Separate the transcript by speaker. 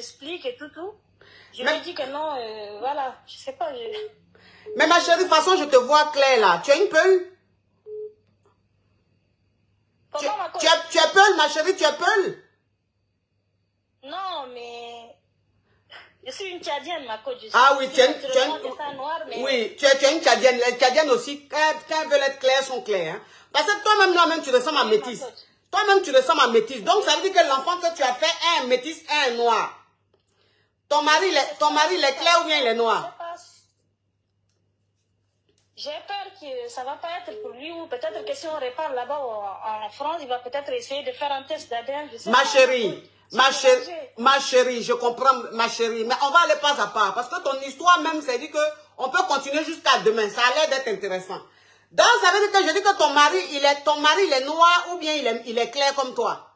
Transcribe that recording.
Speaker 1: explique et tout, tout. Je lui dis que non, euh, voilà, je sais pas.
Speaker 2: Mais ma chérie, de toute façon, je te vois clair là. Tu as une peule? Tu, tu, as, tu as peule, ma chérie, tu as peule?
Speaker 1: Non, mais... Je suis une Tchadienne, ma coach.
Speaker 2: Ah oui, tu es, tu mais... Oui, tu es, tu es une Tchadienne. Les Tchadiennes aussi, quand, elles veulent être claires, sont claires. Hein. Parce que toi-même, là-même, tu ressembles à métisse. Toi-même, tu ressembles à métisse. Donc, ça veut dire que l'enfant que tu as fait est un métis, est un noir. Ton mari, il ton mari, il est clair ou bien il est noir?
Speaker 1: J'ai peur que ça ne va pas être pour lui ou peut-être que si on répare là-bas en France, il va peut-être essayer de faire un test d'ADN.
Speaker 2: Ma chérie, ma chérie, ma chérie, je comprends, ma chérie, mais on va aller pas à pas parce que ton histoire même, c'est dit que on peut continuer jusqu'à demain. Ça a l'air d'être intéressant. Donc, ça veut dire que je dis que ton mari, il est, ton mari, il est noir ou bien il est, il est clair comme toi?